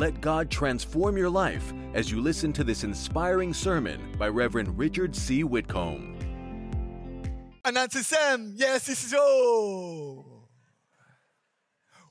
Let God transform your life as you listen to this inspiring sermon by Reverend Richard C. Whitcomb. Anansi Sam, yes, this is.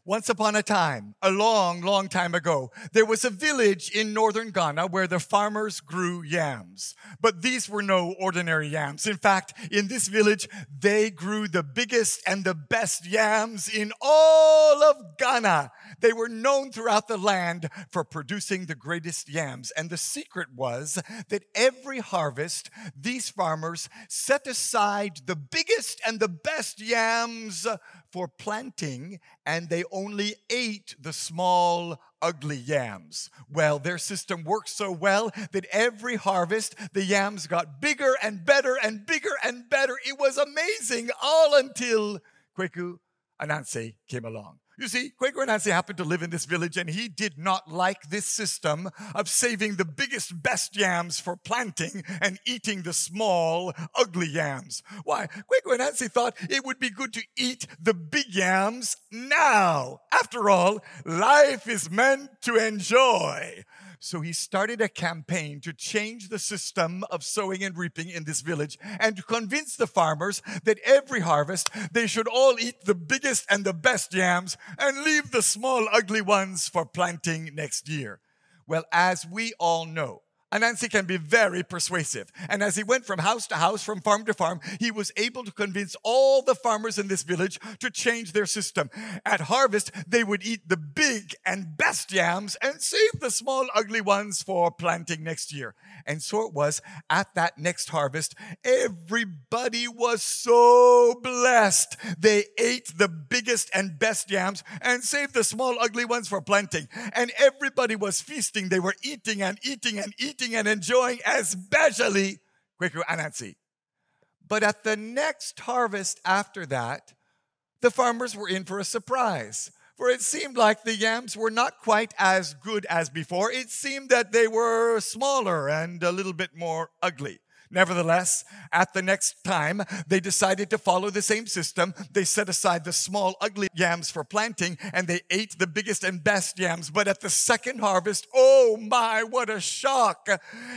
Once upon a time, a long, long time ago, there was a village in northern Ghana where the farmers grew yams. But these were no ordinary yams. In fact, in this village, they grew the biggest and the best yams in all of Ghana. They were known throughout the land for producing the greatest yams. And the secret was that every harvest, these farmers set aside the biggest and the best yams for planting, and they only ate the small, ugly yams. Well, their system worked so well that every harvest, the yams got bigger and better and bigger and better. It was amazing, all until Kweku Anansi came along. You see, Kwaku Anansi happened to live in this village and he did not like this system of saving the biggest, best yams for planting and eating the small, ugly yams. Why? Kwaku Anansi thought it would be good to eat the big yams now. After all, life is meant to enjoy. So he started a campaign to change the system of sowing and reaping in this village and to convince the farmers that every harvest they should all eat the biggest and the best yams and leave the small, ugly ones for planting next year. Well, as we all know, Anansi can be very persuasive. And as he went from house to house, from farm to farm, he was able to convince all the farmers in this village to change their system. At harvest, they would eat the big and best yams and save the small, ugly ones for planting next year. And so it was at that next harvest, everybody was so blessed. They ate the biggest and best yams and saved the small, ugly ones for planting. And everybody was feasting. They were eating and eating and eating eating and enjoying, especially Kwaku Anansi. But at the next harvest after that, the farmers were in for a surprise. For it seemed like the yams were not quite as good as before. It seemed that they were smaller and a little bit more ugly. Nevertheless, at the next time, they decided to follow the same system. They set aside the small, ugly yams for planting and they ate the biggest and best yams. But at the second harvest, oh my, what a shock!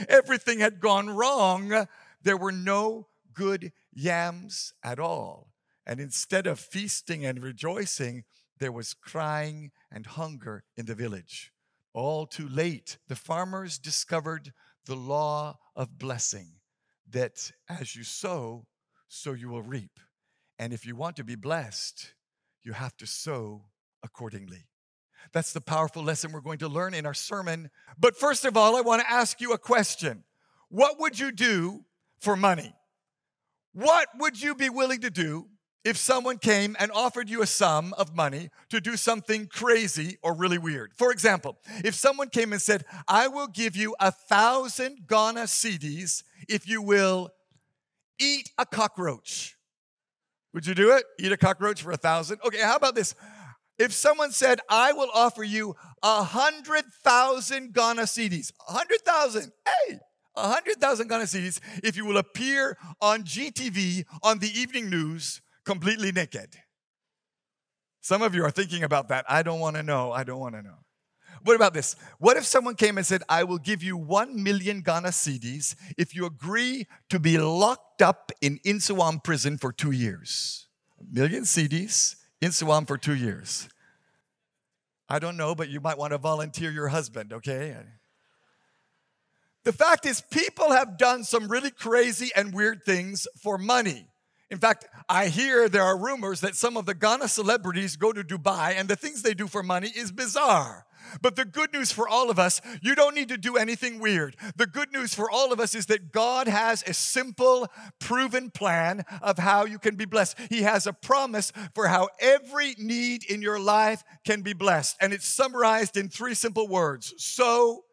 Everything had gone wrong. There were no good yams at all. And instead of feasting and rejoicing, there was crying and hunger in the village. All too late, the farmers discovered the law of blessing that as you sow, so you will reap. And if you want to be blessed, you have to sow accordingly. That's the powerful lesson we're going to learn in our sermon. But first of all, I want to ask you a question What would you do for money? What would you be willing to do if someone came and offered you a sum of money to do something crazy or really weird. For example, if someone came and said, I will give you a thousand Ghana cedis if you will eat a cockroach. Would you do it? Eat a cockroach for a thousand? Okay, how about this? If someone said, I will offer you a hundred thousand Ghana cedis, a hundred thousand, hey, a hundred thousand Ghana cedis if you will appear on GTV on the evening news completely naked. Some of you are thinking about that. I don't want to know. I don't want to know. What about this? What if someone came and said, I will give you 1 million Ghana cedis if you agree to be locked up in Nsawam prison for two years? A million cedis, Nsawam for two years. I don't know, but you might want to volunteer your husband, okay? The fact is, people have done some really crazy and weird things for money. In fact, I hear there are rumors that some of the Ghana celebrities go to Dubai and the things they do for money is bizarre. But the good news for all of us, you don't need to do anything weird. The good news for all of us is that God has a simple, proven plan of how you can be blessed. He has a promise for how every need in your life can be blessed. And it's summarized in three simple words sow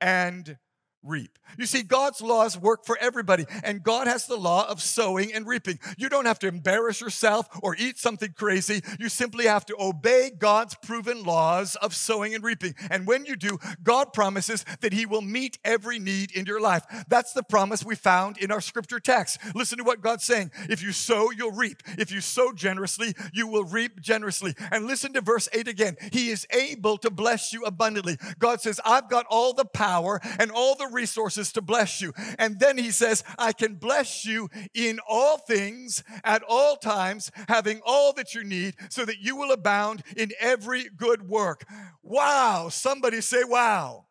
and reap. You see, God's laws work for everybody, and God has the law of sowing and reaping. You don't have to embarrass yourself or eat something crazy. You simply have to obey God's proven laws of sowing and reaping. And when you do, God promises that He will meet every need in your life. That's the promise we found in our scripture text. Listen to what God's saying. If you sow, you'll reap. If you sow generously, you will reap generously. And listen to verse 8 again. He is able to bless you abundantly. God says, I've got all the power and all the resources to bless you. And then he says, I can bless you in all things at all times, having all that you need, so that you will abound in every good work. Wow. Somebody say, wow.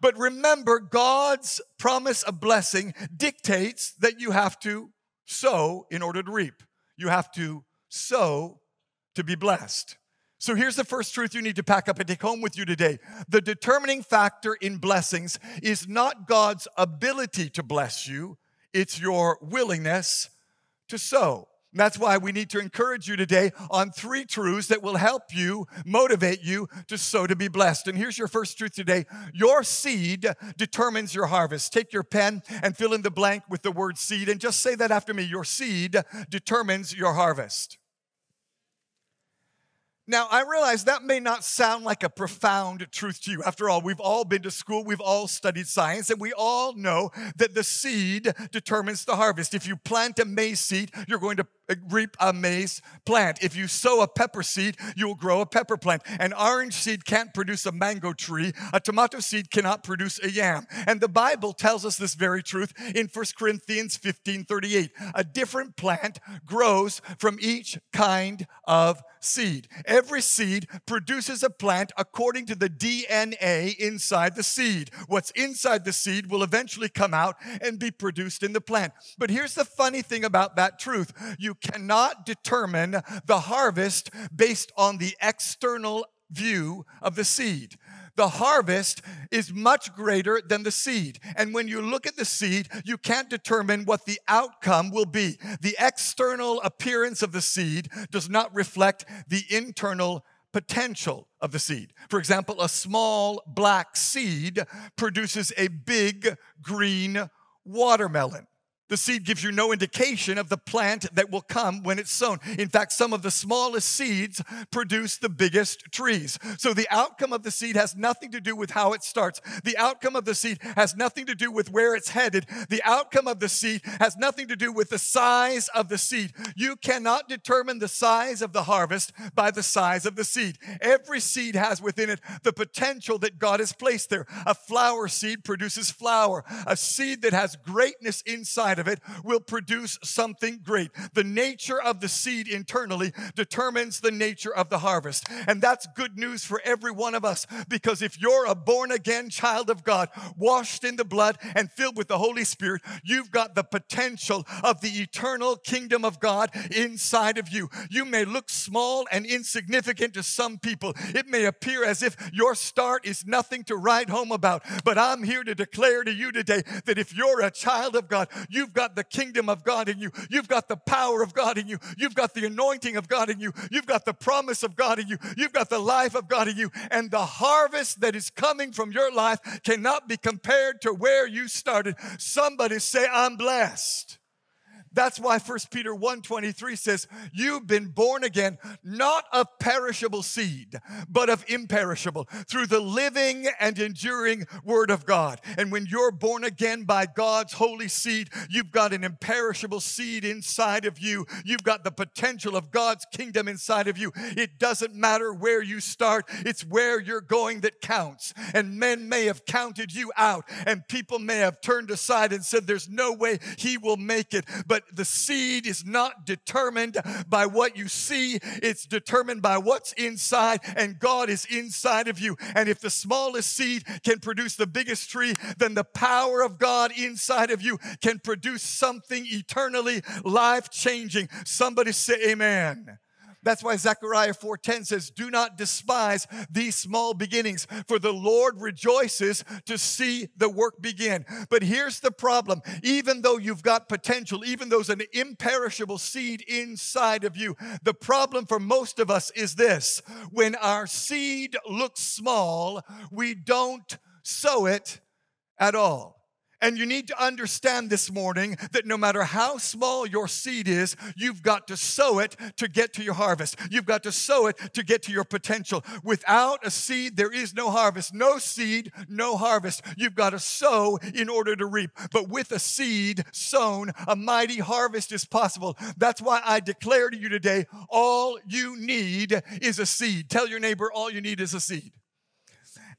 But remember, God's promise of blessing dictates that you have to sow in order to reap. You have to sow to be blessed. So here's the first truth you need to pack up and take home with you today. The determining factor in blessings is not God's ability to bless you, it's your willingness to sow. And that's why we need to encourage you today on three truths that will help you, motivate you to sow to be blessed. And here's your first truth today Your seed determines your harvest. Take your pen and fill in the blank with the word seed and just say that after me. Your seed determines your harvest. Now, I realize that may not sound like a profound truth to you. After all, we've all been to school, we've all studied science, and we all know that the seed determines the harvest. If you plant a maize seed, you're going to reap a maize plant. If you sow a pepper seed, you will grow a pepper plant. An orange seed can't produce a mango tree. A tomato seed cannot produce a yam. And the Bible tells us this very truth in 1 Corinthians 15 38. A different plant grows from each kind of seed. Every seed produces a plant according to the DNA inside the seed. What's inside the seed will eventually come out and be produced in the plant. But here's the funny thing about that truth you cannot determine the harvest based on the external view of the seed. The harvest is much greater than the seed. And when you look at the seed, you can't determine what the outcome will be. The external appearance of the seed does not reflect the internal potential of the seed. For example, a small black seed produces a big green watermelon. The seed gives you no indication of the plant that will come when it's sown. In fact, some of the smallest seeds produce the biggest trees. So the outcome of the seed has nothing to do with how it starts. The outcome of the seed has nothing to do with where it's headed. The outcome of the seed has nothing to do with the size of the seed. You cannot determine the size of the harvest by the size of the seed. Every seed has within it the potential that God has placed there. A flower seed produces flower. A seed that has greatness inside of it will produce something great. The nature of the seed internally determines the nature of the harvest. And that's good news for every one of us because if you're a born again child of God, washed in the blood and filled with the Holy Spirit, you've got the potential of the eternal kingdom of God inside of you. You may look small and insignificant to some people. It may appear as if your start is nothing to write home about. But I'm here to declare to you today that if you're a child of God, you've You've got the kingdom of God in you. You've got the power of God in you. You've got the anointing of God in you. You've got the promise of God in you. You've got the life of God in you. And the harvest that is coming from your life cannot be compared to where you started. Somebody say, I'm blessed. That's why 1 Peter 1:23 says, "You've been born again not of perishable seed, but of imperishable, through the living and enduring word of God." And when you're born again by God's holy seed, you've got an imperishable seed inside of you. You've got the potential of God's kingdom inside of you. It doesn't matter where you start, it's where you're going that counts. And men may have counted you out, and people may have turned aside and said, There's no way he will make it. But but the seed is not determined by what you see, it's determined by what's inside, and God is inside of you. And if the smallest seed can produce the biggest tree, then the power of God inside of you can produce something eternally life changing. Somebody say, Amen. That's why Zechariah 4:10 says, "Do not despise these small beginnings, for the Lord rejoices to see the work begin." But here's the problem. Even though you've got potential, even though there's an imperishable seed inside of you, the problem for most of us is this. When our seed looks small, we don't sow it at all. And you need to understand this morning that no matter how small your seed is, you've got to sow it to get to your harvest. You've got to sow it to get to your potential. Without a seed, there is no harvest. No seed, no harvest. You've got to sow in order to reap. But with a seed sown, a mighty harvest is possible. That's why I declare to you today all you need is a seed. Tell your neighbor, all you need is a seed.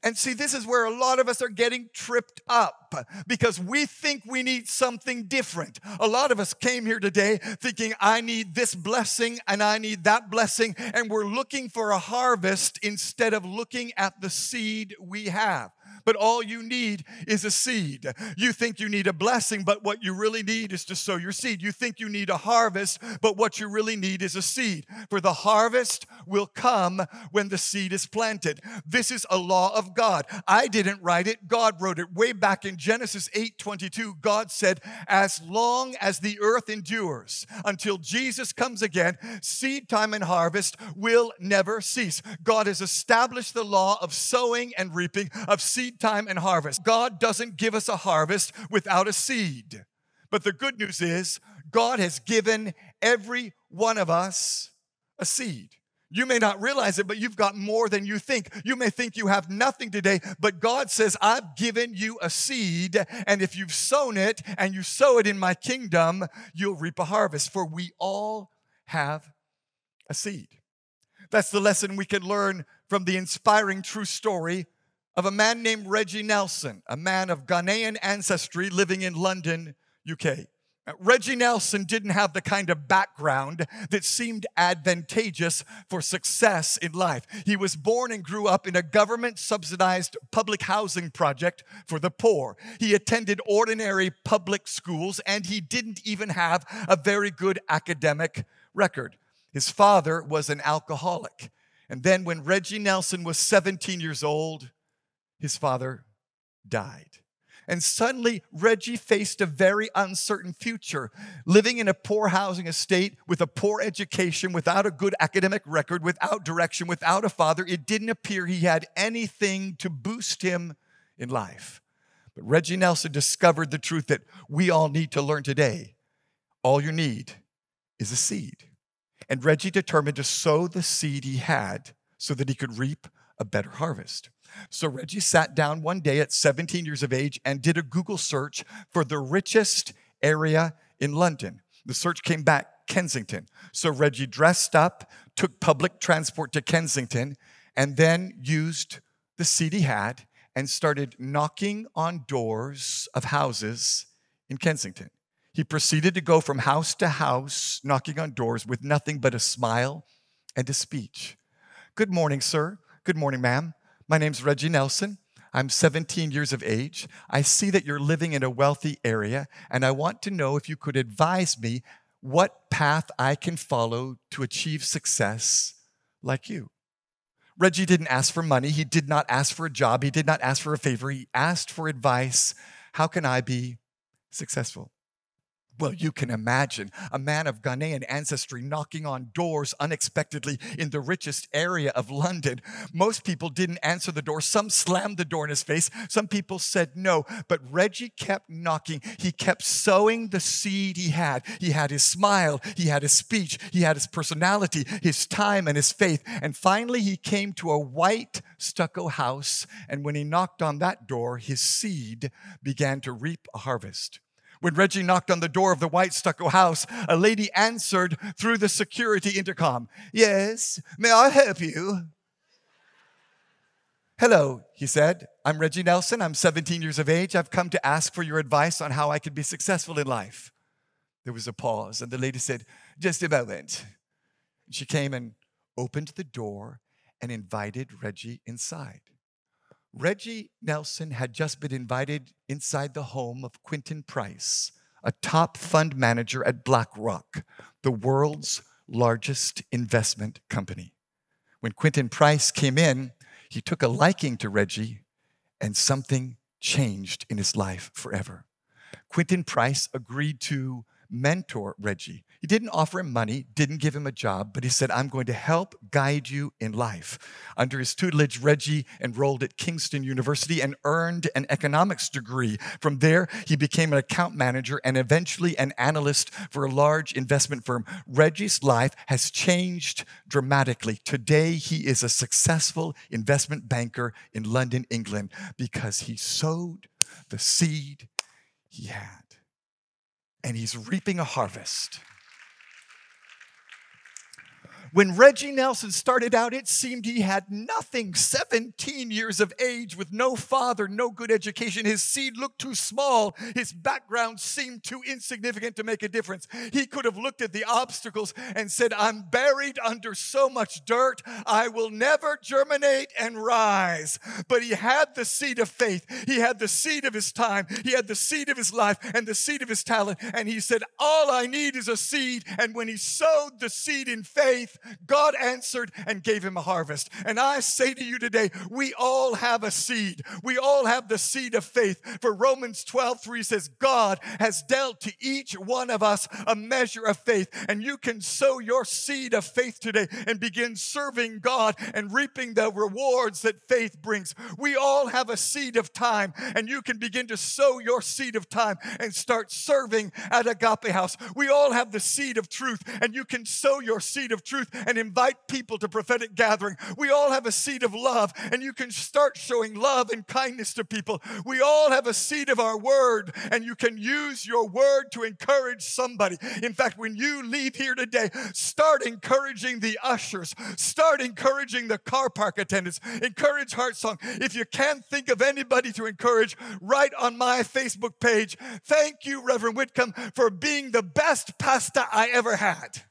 And see, this is where a lot of us are getting tripped up because we think we need something different. A lot of us came here today thinking, I need this blessing and I need that blessing, and we're looking for a harvest instead of looking at the seed we have but all you need is a seed. You think you need a blessing, but what you really need is to sow your seed. You think you need a harvest, but what you really need is a seed. For the harvest will come when the seed is planted. This is a law of God. I didn't write it, God wrote it. Way back in Genesis 8 22, God said, As long as the earth endures until Jesus comes again, seed time and harvest will never cease. God has established the law of sowing and reaping, of seed seed time and harvest. God doesn't give us a harvest without a seed. But the good news is, God has given every one of us a seed. You may not realize it, but you've got more than you think. You may think you have nothing today, but God says, I've given you a seed, and if you've sown it and you sow it in my kingdom, you'll reap a harvest. For we all have a seed. That's the lesson we can learn from the inspiring true story of a man named Reggie Nelson, a man of Ghanaian ancestry living in London, UK. Reggie Nelson didn't have the kind of background that seemed advantageous for success in life. He was born and grew up in a government subsidized public housing project for the poor. He attended ordinary public schools and he didn't even have a very good academic record. His father was an alcoholic. And then, when Reggie Nelson was 17 years old, his father died. And suddenly, Reggie faced a very uncertain future, living in a poor housing estate with a poor education, without a good academic record, without direction, without a father. It didn't appear he had anything to boost him in life. But Reggie Nelson discovered the truth that we all need to learn today. All you need is a seed. And Reggie determined to sow the seed he had so that he could reap a better harvest. So Reggie sat down one day at 17 years of age and did a Google search for the richest area in London. The search came back Kensington. So Reggie dressed up, took public transport to Kensington, and then used the seat he had and started knocking on doors of houses in Kensington. He proceeded to go from house to house, knocking on doors with nothing but a smile and a speech. Good morning, sir. Good morning, ma'am. My name's Reggie Nelson. I'm 17 years of age. I see that you're living in a wealthy area, and I want to know if you could advise me what path I can follow to achieve success like you. Reggie didn't ask for money. He did not ask for a job. He did not ask for a favor. He asked for advice. How can I be successful? Well, you can imagine a man of Ghanaian ancestry knocking on doors unexpectedly in the richest area of London. Most people didn't answer the door. Some slammed the door in his face. Some people said no. But Reggie kept knocking. He kept sowing the seed he had. He had his smile, he had his speech, he had his personality, his time, and his faith. And finally, he came to a white stucco house. And when he knocked on that door, his seed began to reap a harvest. When Reggie knocked on the door of the white stucco house, a lady answered through the security intercom Yes, may I help you? Hello, he said. I'm Reggie Nelson. I'm 17 years of age. I've come to ask for your advice on how I could be successful in life. There was a pause, and the lady said, Just a moment. She came and opened the door and invited Reggie inside. Reggie Nelson had just been invited inside the home of Quentin Price, a top fund manager at BlackRock, the world's largest investment company. When Quentin Price came in, he took a liking to Reggie, and something changed in his life forever. Quentin Price agreed to mentor Reggie. He didn't offer him money, didn't give him a job, but he said, I'm going to help guide you in life. Under his tutelage, Reggie enrolled at Kingston University and earned an economics degree. From there, he became an account manager and eventually an analyst for a large investment firm. Reggie's life has changed dramatically. Today, he is a successful investment banker in London, England, because he sowed the seed he had and he's reaping a harvest. When Reggie Nelson started out, it seemed he had nothing. 17 years of age with no father, no good education. His seed looked too small. His background seemed too insignificant to make a difference. He could have looked at the obstacles and said, I'm buried under so much dirt, I will never germinate and rise. But he had the seed of faith. He had the seed of his time. He had the seed of his life and the seed of his talent. And he said, All I need is a seed. And when he sowed the seed in faith, God answered and gave him a harvest. And I say to you today, we all have a seed. We all have the seed of faith. For Romans 12, 3 says, God has dealt to each one of us a measure of faith. And you can sow your seed of faith today and begin serving God and reaping the rewards that faith brings. We all have a seed of time, and you can begin to sow your seed of time and start serving at Agape House. We all have the seed of truth, and you can sow your seed of truth and invite people to prophetic gathering. We all have a seed of love, and you can start showing love and kindness to people. We all have a seed of our word, and you can use your word to encourage somebody. In fact, when you leave here today, start encouraging the ushers, start encouraging the car park attendants, encourage Heart Song. If you can't think of anybody to encourage, write on my Facebook page, Thank you, Reverend Whitcomb, for being the best pastor I ever had.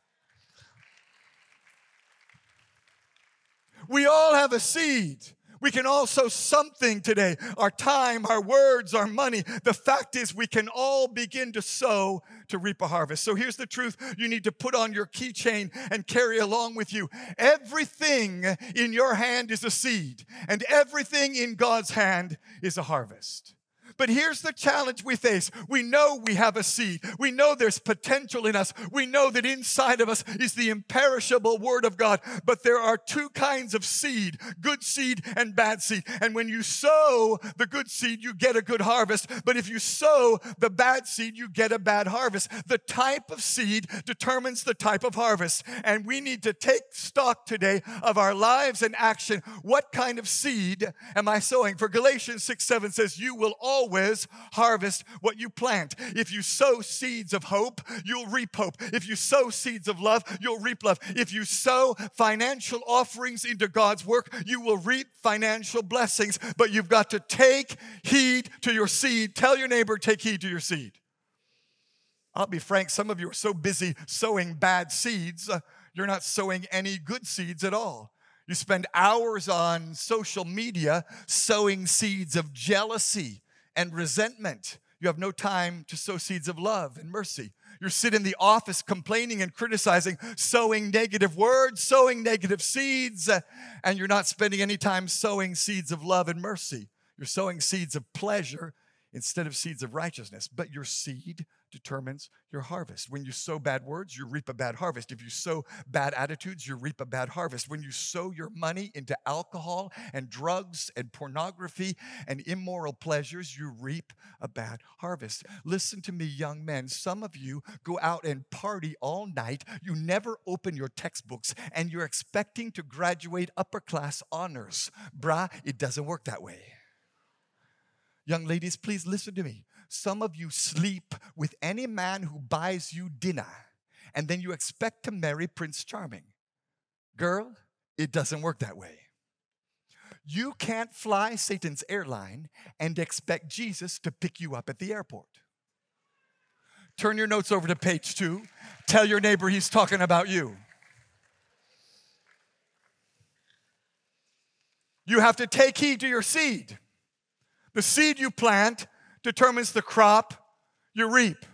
We all have a seed. We can all sow something today our time, our words, our money. The fact is, we can all begin to sow to reap a harvest. So here's the truth you need to put on your keychain and carry along with you. Everything in your hand is a seed, and everything in God's hand is a harvest. But here's the challenge we face. We know we have a seed. We know there's potential in us. We know that inside of us is the imperishable word of God. But there are two kinds of seed good seed and bad seed. And when you sow the good seed, you get a good harvest. But if you sow the bad seed, you get a bad harvest. The type of seed determines the type of harvest. And we need to take stock today of our lives and action. What kind of seed am I sowing? For Galatians 6 7 says, You will all always harvest what you plant. If you sow seeds of hope, you'll reap hope. If you sow seeds of love, you'll reap love. If you sow financial offerings into God's work, you will reap financial blessings. But you've got to take heed to your seed. Tell your neighbor, take heed to your seed. I'll be frank, some of you are so busy sowing bad seeds, uh, you're not sowing any good seeds at all. You spend hours on social media sowing seeds of jealousy and resentment. You have no time to sow seeds of love and mercy. You sit in the office complaining and criticizing, sowing negative words, sowing negative seeds, and you're not spending any time sowing seeds of love and mercy. You're sowing seeds of pleasure instead of seeds of righteousness. But your seed determines your harvest. When you sow bad words, you reap a bad harvest. If you sow bad attitudes, you reap a bad harvest. When you sow your money into alcohol and drugs and pornography and immoral pleasures, you reap a bad harvest. Listen to me, young men. Some of you go out and party all night. You never open your textbooks and you're expecting to graduate upper class honors. Brah, it doesn't work that way. Young ladies, please listen to me. Some of you sleep with any man who buys you dinner, and then you expect to marry Prince Charming. Girl, it doesn't work that way. You can't fly Satan's airline and expect Jesus to pick you up at the airport. Turn your notes over to page two. Tell your neighbor he's talking about you. You have to take heed to your seed. The seed you plant determines the crop you reap.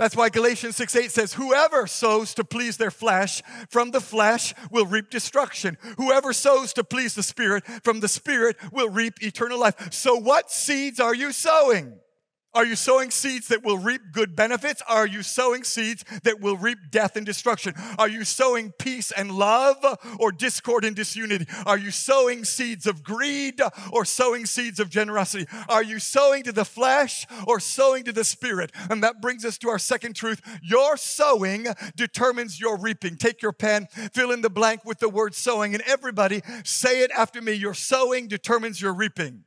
That's why Galatians 6 8 says, Whoever sows to please their flesh, from the flesh will reap destruction. Whoever sows to please the Spirit, from the Spirit will reap eternal life. So, what seeds are you sowing? Are you sowing seeds that will reap good benefits? Are you sowing seeds that will reap death and destruction? Are you sowing peace and love or discord and disunity? Are you sowing seeds of greed or sowing seeds of generosity? Are you sowing to the flesh or sowing to the spirit? And that brings us to our second truth. Your sowing determines your reaping. Take your pen, fill in the blank with the word sowing, and everybody say it after me. Your sowing determines your reaping.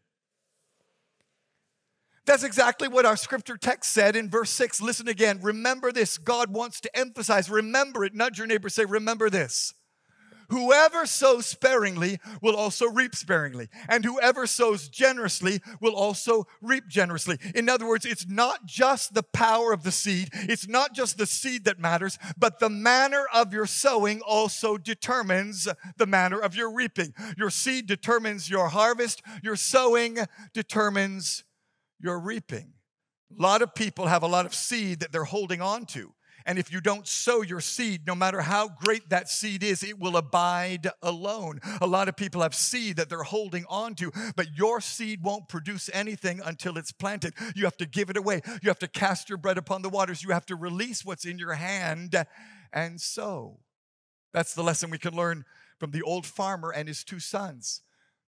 That's exactly what our scripture text said in verse 6. Listen again. Remember this. God wants to emphasize, remember it. Nudge your neighbor, say, remember this. Whoever sows sparingly will also reap sparingly, and whoever sows generously will also reap generously. In other words, it's not just the power of the seed, it's not just the seed that matters, but the manner of your sowing also determines the manner of your reaping. Your seed determines your harvest, your sowing determines you're reaping. A lot of people have a lot of seed that they're holding on to. And if you don't sow your seed, no matter how great that seed is, it will abide alone. A lot of people have seed that they're holding on to, but your seed won't produce anything until it's planted. You have to give it away. You have to cast your bread upon the waters. You have to release what's in your hand and sow. That's the lesson we can learn from the old farmer and his two sons.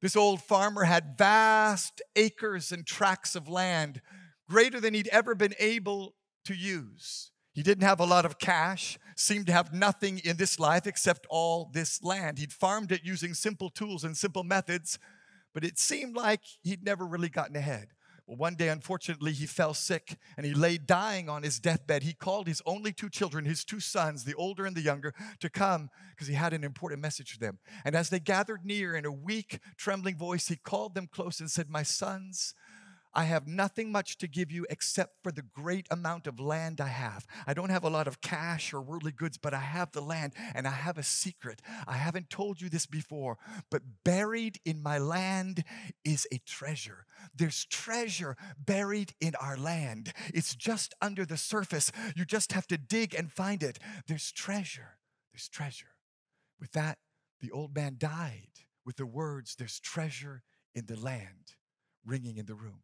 This old farmer had vast acres and tracts of land, greater than he'd ever been able to use. He didn't have a lot of cash, seemed to have nothing in this life except all this land. He'd farmed it using simple tools and simple methods, but it seemed like he'd never really gotten ahead. Well, one day, unfortunately, he fell sick and he lay dying on his deathbed. He called his only two children, his two sons, the older and the younger, to come because he had an important message for them. And as they gathered near in a weak, trembling voice, he called them close and said, My sons, I have nothing much to give you except for the great amount of land I have. I don't have a lot of cash or worldly goods, but I have the land and I have a secret. I haven't told you this before, but buried in my land is a treasure. There's treasure buried in our land. It's just under the surface. You just have to dig and find it. There's treasure. There's treasure. With that, the old man died with the words, There's treasure in the land, ringing in the room.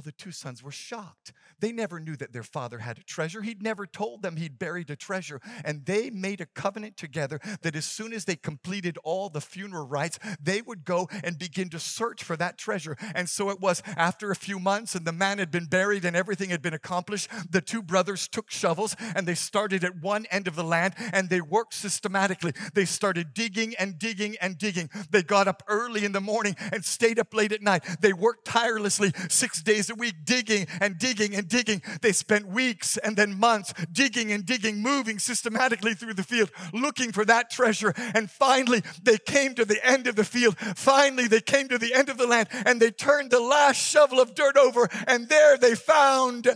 Well, the two sons were shocked. They never knew that their father had a treasure. He'd never told them he'd buried a treasure. And they made a covenant together that as soon as they completed all the funeral rites, they would go and begin to search for that treasure. And so it was after a few months and the man had been buried and everything had been accomplished, the two brothers took shovels and they started at one end of the land and they worked systematically. They started digging and digging and digging. They got up early in the morning and stayed up late at night. They worked tirelessly six days a week digging and digging and digging. They spent weeks and then months digging and digging, moving systematically through the field, looking for that treasure. And finally, they came to the end of the field. Finally, they came to the end of the land and they turned the last shovel of dirt over, and there they found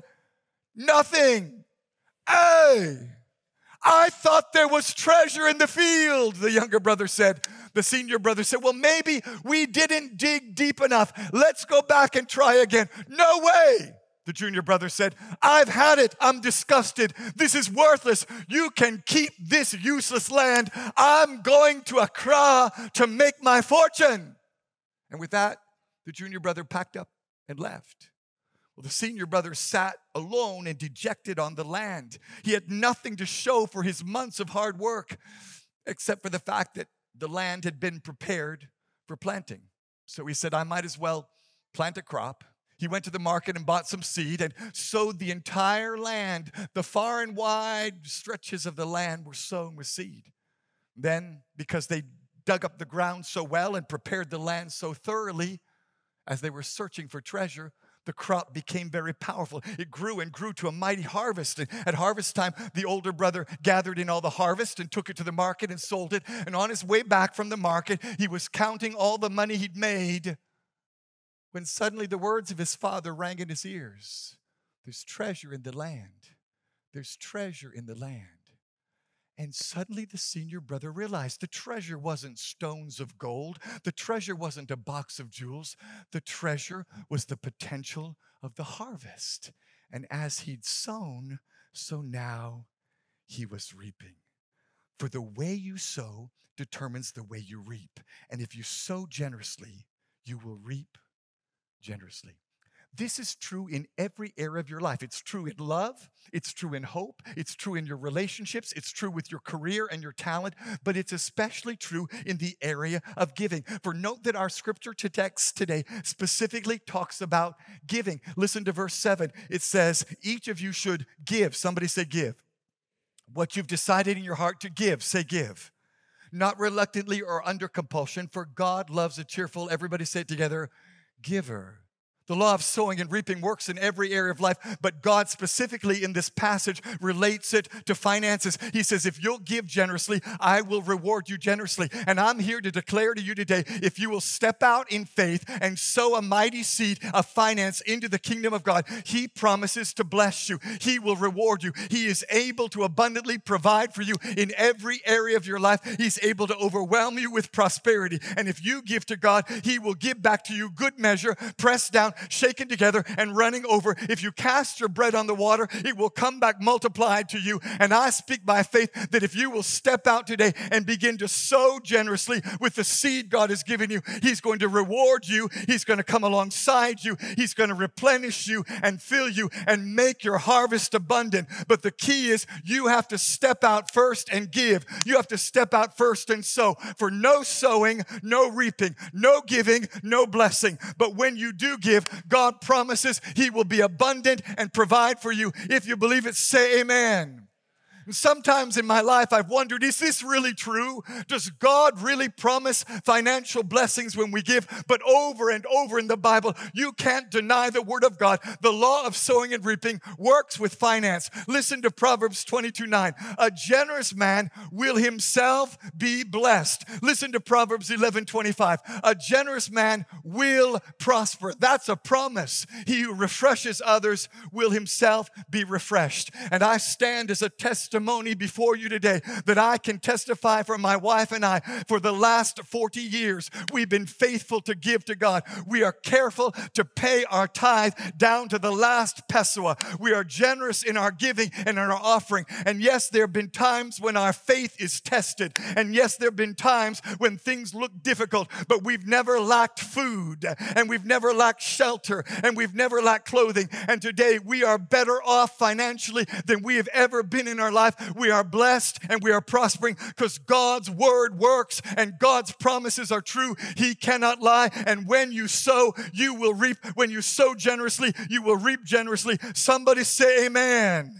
nothing. Hey! I thought there was treasure in the field, the younger brother said. The senior brother said, Well, maybe we didn't dig deep enough. Let's go back and try again. No way. The junior brother said, I've had it. I'm disgusted. This is worthless. You can keep this useless land. I'm going to Accra to make my fortune. And with that, the junior brother packed up and left. Well, the senior brother sat alone and dejected on the land. He had nothing to show for his months of hard work except for the fact that the land had been prepared for planting. So he said, I might as well plant a crop. He went to the market and bought some seed and sowed the entire land. The far and wide stretches of the land were sown with seed. Then, because they dug up the ground so well and prepared the land so thoroughly, as they were searching for treasure, the crop became very powerful. It grew and grew to a mighty harvest. And at harvest time, the older brother gathered in all the harvest and took it to the market and sold it. And on his way back from the market, he was counting all the money he'd made when suddenly the words of his father rang in his ears There's treasure in the land. There's treasure in the land. And suddenly the senior brother realized the treasure wasn't stones of gold, the treasure wasn't a box of jewels, the treasure was the potential of the harvest. And as he'd sown, so now he was reaping. For the way you sow determines the way you reap. And if you sow generously, you will reap generously. This is true in every area of your life. It's true in love, it's true in hope, it's true in your relationships, it's true with your career and your talent, but it's especially true in the area of giving. For note that our scripture to text today specifically talks about giving. Listen to verse 7. It says, Each of you should give. Somebody say, give. What you've decided in your heart to give, say, give not reluctantly or under compulsion, for God loves a cheerful, everybody say it together, giver. The law of sowing and reaping works in every area of life, but God specifically in this passage relates it to finances. He says, If you'll give generously, I will reward you generously. And I'm here to declare to you today if you will step out in faith and sow a mighty seed of finance into the kingdom of God, He promises to bless you. He will reward you. He is able to abundantly provide for you in every area of your life. He's able to overwhelm you with prosperity. And if you give to God, He will give back to you good measure, pressed down shaken together and running over. If you cast your bread on the water, it will come back multiplied to you. And I speak by faith that if you will step out today and begin to sow generously with the seed God has given you, He's going to reward you. He's going to come alongside you. He's going to replenish you and fill you and make your harvest abundant. But the key is you have to step out first and give. You have to step out first and sow. For no sowing, no reaping, no giving, no blessing. But when you do give, God promises He will be abundant and provide for you. If you believe it, say amen. Sometimes in my life, I've wondered is this really true? Does God really promise financial blessings when we give? But over and over in the Bible, you can't deny the Word of God. The law of sowing and reaping works with finance. Listen to Proverbs 22 9. A generous man will himself be blessed. Listen to Proverbs 11 25. A generous man will prosper. That's a promise. He who refreshes others will himself be refreshed. And I stand as a testimony testimony before you today that I can testify for my wife and I. For the last 40 years, we've been faithful to give to God. We are careful to pay our tithe down to the last pesewa. We are generous in our giving and in our offering. And yes, there have been times when our faith is tested. And yes, there have been times when things look difficult, but we've never lacked food and we've never lacked shelter and we've never lacked clothing. And today we are better off financially than we have ever been in our life life, we are blessed and we are prospering because God's word works and God's promises are true. He cannot lie. And when you sow, you will reap. When you sow generously, you will reap generously. Somebody say amen.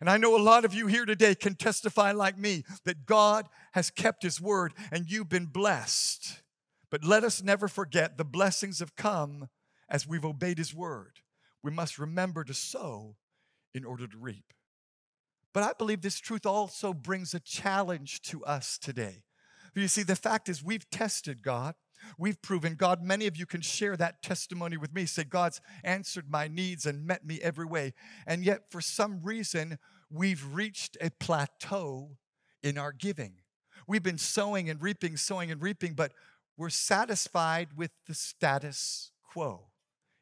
And I know a lot of you here today can testify like me that God has kept his word and you've been blessed. But let us never forget the blessings have come as we've obeyed his word. We must remember to sow in order to reap. But I believe this truth also brings a challenge to us today. You see, the fact is, we've tested God. We've proven God. Many of you can share that testimony with me. Say, God's answered my needs and met me every way. And yet, for some reason, we've reached a plateau in our giving. We've been sowing and reaping, sowing and reaping, but we're satisfied with the status quo.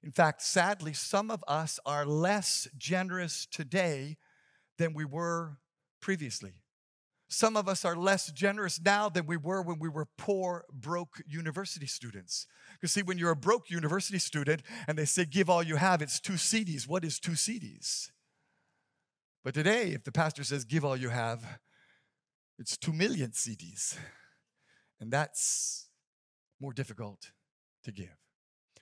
In fact, sadly, some of us are less generous today than we were previously. Some of us are less generous now than we were when we were poor, broke university students. Because, see, when you're a broke university student and they say, give all you have, it's two cedis. What is two cedis? But today, if the pastor says, give all you have, it's two million cedis. And that's more difficult to give.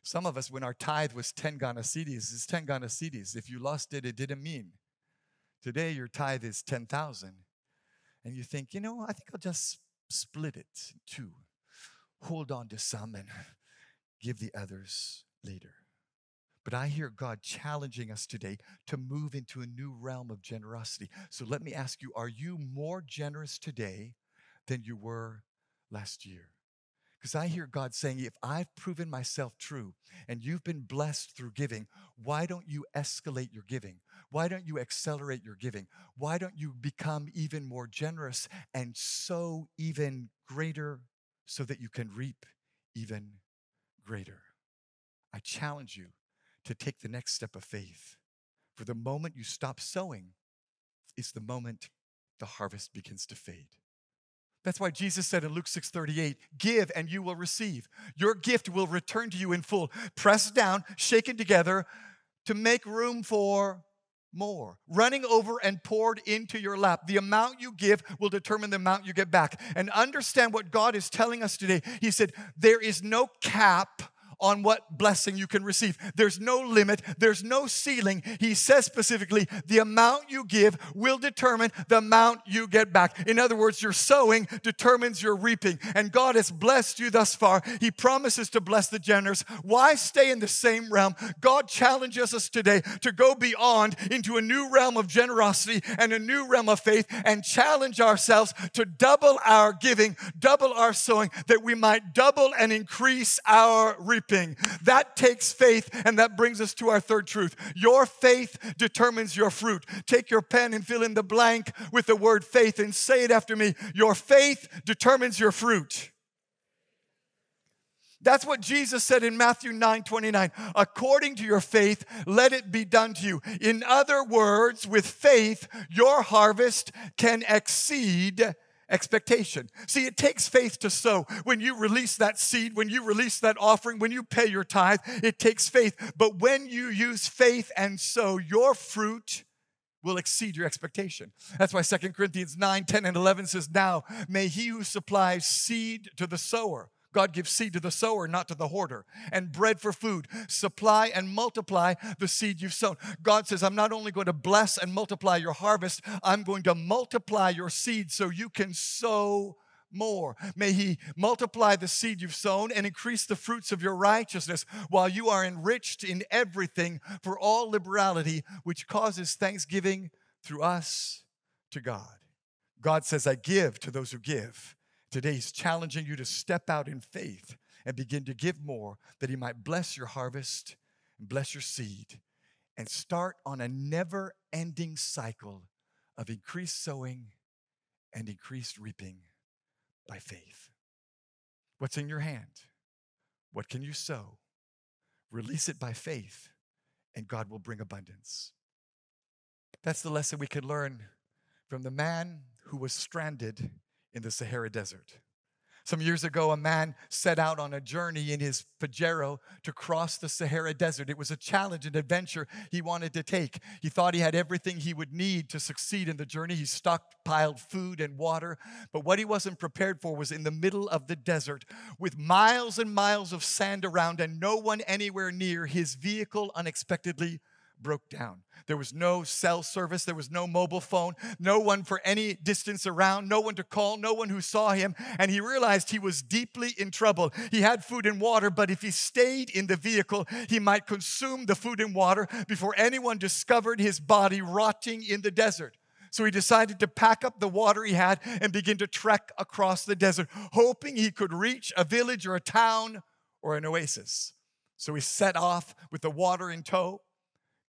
Some of us, when our tithe was 10 Ghana cedis, it's 10 Ghana cedis. If you lost it, it didn't mean Today, your tithe is 10,000. And you think, you know, I think I'll just split it two. Hold on to some and give the others later. But I hear God challenging us today to move into a new realm of generosity. So let me ask you are you more generous today than you were last year? Because I hear God saying, if I've proven myself true and you've been blessed through giving, why don't you escalate your giving? Why don't you accelerate your giving? Why don't you become even more generous and sow even greater so that you can reap even greater? I challenge you to take the next step of faith. For the moment you stop sowing is the moment the harvest begins to fade. That's why Jesus said in Luke 6:38, "Give and you will receive. Your gift will return to you in full, pressed down, shaken together to make room for more, running over and poured into your lap. The amount you give will determine the amount you get back. And understand what God is telling us today. He said, There is no cap on what blessing you can receive. There's no limit, there's no ceiling. He says specifically, the amount you give will determine the amount you get back. In other words, your sowing determines your reaping. And God has blessed you thus far. He promises to bless the generous. Why stay in the same realm? God challenges us today to go beyond into a new realm of generosity and a new realm of faith and challenge ourselves to double our giving, double our sowing, that we might double and increase our reaping That takes faith, and that brings us to our third truth. Your faith determines your fruit. Take your pen and fill in the blank with the word faith and say it after me. Your faith determines your fruit. That's what Jesus said in Matthew 9 29. According to your faith, let it be done to you. In other words, with faith, your harvest can exceed expectation. See, it takes faith to sow. When you release that seed, when you release that offering, when you pay your tithe, it takes faith. But when you use faith and sow, your fruit will exceed your expectation. That's why 2 Corinthians 9, 10, and 11 says, Now may he who supplies seed to the sower God gives seed to the sower, not to the hoarder, and bread for food. Supply and multiply the seed you've sown. God says, I'm not only going to bless and multiply your harvest, I'm going to multiply your seed so you can sow more. May He multiply the seed you've sown and increase the fruits of your righteousness while you are enriched in everything for all liberality, which causes thanksgiving through us to God. God says, I give to those who give. Today, He's challenging you to step out in faith and begin to give more that He might bless your harvest and bless your seed and start on a never ending cycle of increased sowing and increased reaping by faith. What's in your hand? What can you sow? Release it by faith, and God will bring abundance. That's the lesson we can learn from the man who was stranded in the Sahara Desert. Some years ago, a man set out on a journey in his Pajero to cross the Sahara Desert. It was a challenge, an adventure he wanted to take. He thought he had everything he would need to succeed in the journey. He stockpiled food and water, but what he wasn't prepared for was in the middle of the desert with miles and miles of sand around and no one anywhere near, his vehicle unexpectedly broke down. There was no cell service, there was no mobile phone, no one for any distance around, no one to call, no one who saw him. And he realized he was deeply in trouble. He had food and water, but if he stayed in the vehicle, he might consume the food and water before anyone discovered his body rotting in the desert. So he decided to pack up the water he had and begin to trek across the desert, hoping he could reach a village or a town or an oasis. So he set off with the water in tow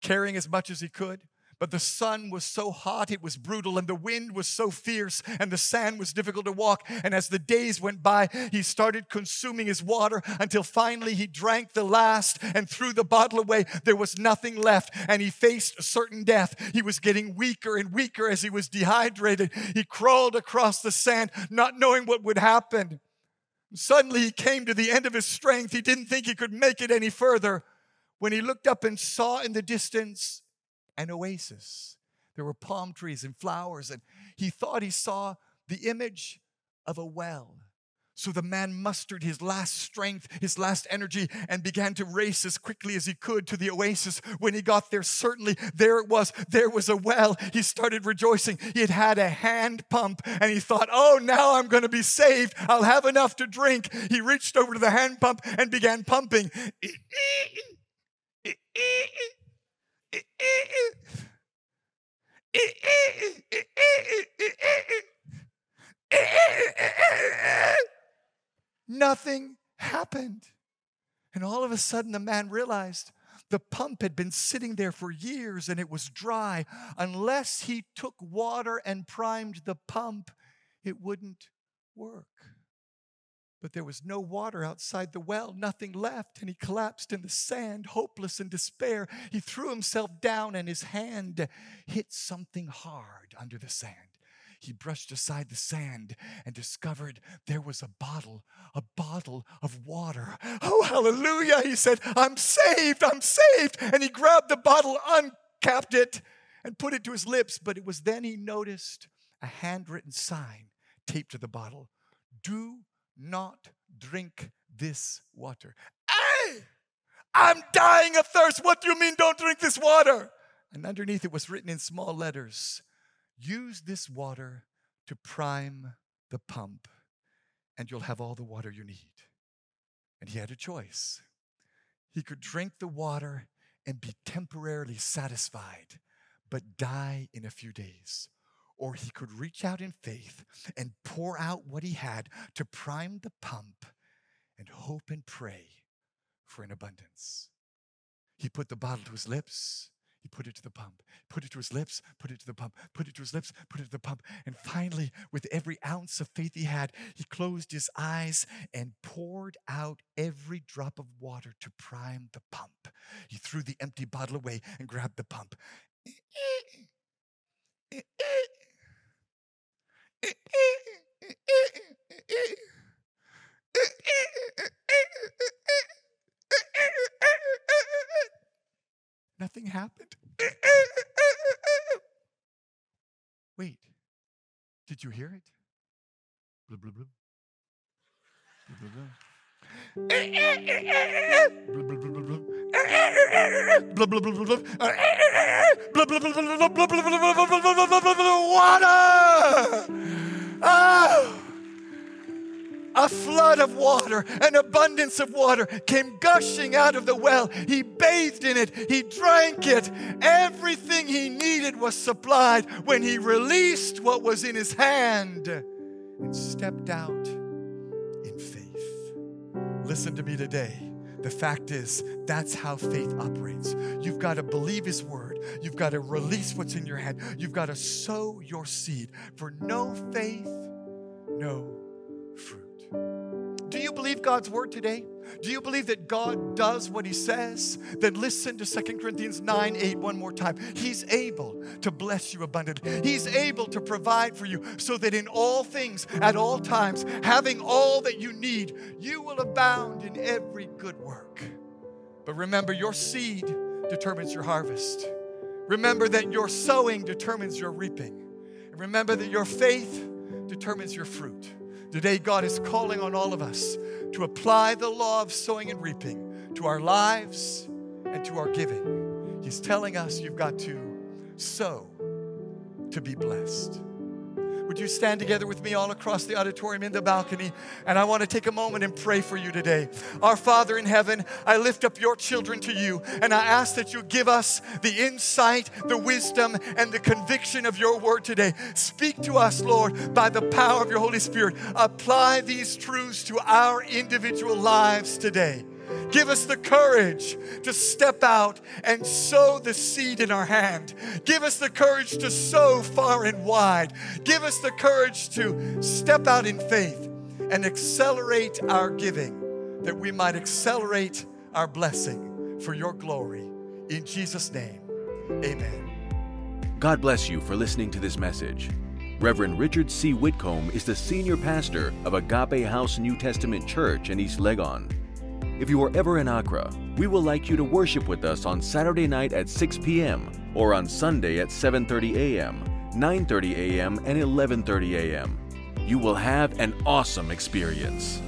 carrying as much as he could. But the sun was so hot, it was brutal, and the wind was so fierce, and the sand was difficult to walk. And as the days went by, he started consuming his water until finally he drank the last and threw the bottle away. There was nothing left, and he faced a certain death. He was getting weaker and weaker as he was dehydrated. He crawled across the sand, not knowing what would happen. Suddenly, he came to the end of his strength. He didn't think he could make it any further when he looked up and saw in the distance an oasis. There were palm trees and flowers, and he thought he saw the image of a well. So the man mustered his last strength, his last energy, and began to race as quickly as he could to the oasis. When he got there, certainly there it was. There was a well. He started rejoicing. He had had a hand pump, and he thought, Oh, now I'm going to be saved. I'll have enough to drink. He reached over to the hand pump and began pumping. Nothing happened. And all of a sudden, the man realized the pump had been sitting there for years and it was dry. Unless he took water and primed the pump, it wouldn't work. But there was no water outside the well, nothing left, and he collapsed in the sand, hopeless in despair. He threw himself down, and his hand hit something hard under the sand. he brushed aside the sand and discovered there was a bottle, a bottle of water. Oh, hallelujah! He said, I'm saved, I'm saved. And he grabbed the bottle, uncapped it, and put it to his lips. But it was then he noticed a handwritten sign taped to the bottle Do not drink this water. Hey! I'm dying of thirst. What do you mean, don't drink this water? And underneath it was written in small letters use this water to prime the pump, and you'll have all the water you need. And he had a choice. He could drink the water and be temporarily satisfied, but die in a few days. Or he could reach out in faith and pour out what he had to prime the pump and hope and pray for an abundance. He put the bottle to his lips. He put it to the pump, put it to his lips, put it to the pump, put it to his lips, put it to the pump. And finally, with every ounce of faith he had, he closed his eyes and poured out every drop of water to prime the pump. He threw the empty bottle away and grabbed the pump. Nothing happened. Wait, did you hear it? Blah, blah, blah. Blah, blah, blah. A flood of water, an abundance of water came gushing out of the well. He bathed in it, he drank it. Everything he needed was supplied when he released what was in his hand and stepped out in faith. Listen to me today. The fact is, that's how faith operates. You've got to believe His word. You've got to release what's in your hand. You've got to sow your seed. For no faith, no fruit. Do you believe God's word today? Do you believe that God does what he says? Then listen to 2 Corinthians 9 8 one more time. He's able to bless you abundantly. He's able to provide for you so that in all things, at all times, having all that you need, you will abound in every good work. But remember, your seed determines your harvest. Remember that your sowing determines your reaping. Remember that your faith determines your fruit. Today, God is calling on all of us to apply the law of sowing and reaping to our lives and to our giving. He's telling us you've got to sow to be blessed. Would you stand together with me all across the auditorium in the balcony? And I want to take a moment and pray for you today. Our Father in heaven, I lift up your children to you, and I ask that you give us the insight, the wisdom, and the conviction of your word today. Speak to us, Lord, by the power of your Holy Spirit. Apply these truths to our individual lives today. Give us the courage to step out and sow the seed in our hand. Give us the courage to sow far and wide. Give us the courage to step out in faith and accelerate our giving, that we might accelerate our blessing for your glory. In Jesus' name, amen. God bless you for listening to this message. Reverend Richard C. Whitcomb is the senior pastor of Agape House New Testament Church in East Legon. If you are ever in Accra, we would like you to worship with us on Saturday night at 6 p.m. or on Sunday at 7:30 a.m., 9:30 a.m., and 11:30 a.m. You will have an awesome experience.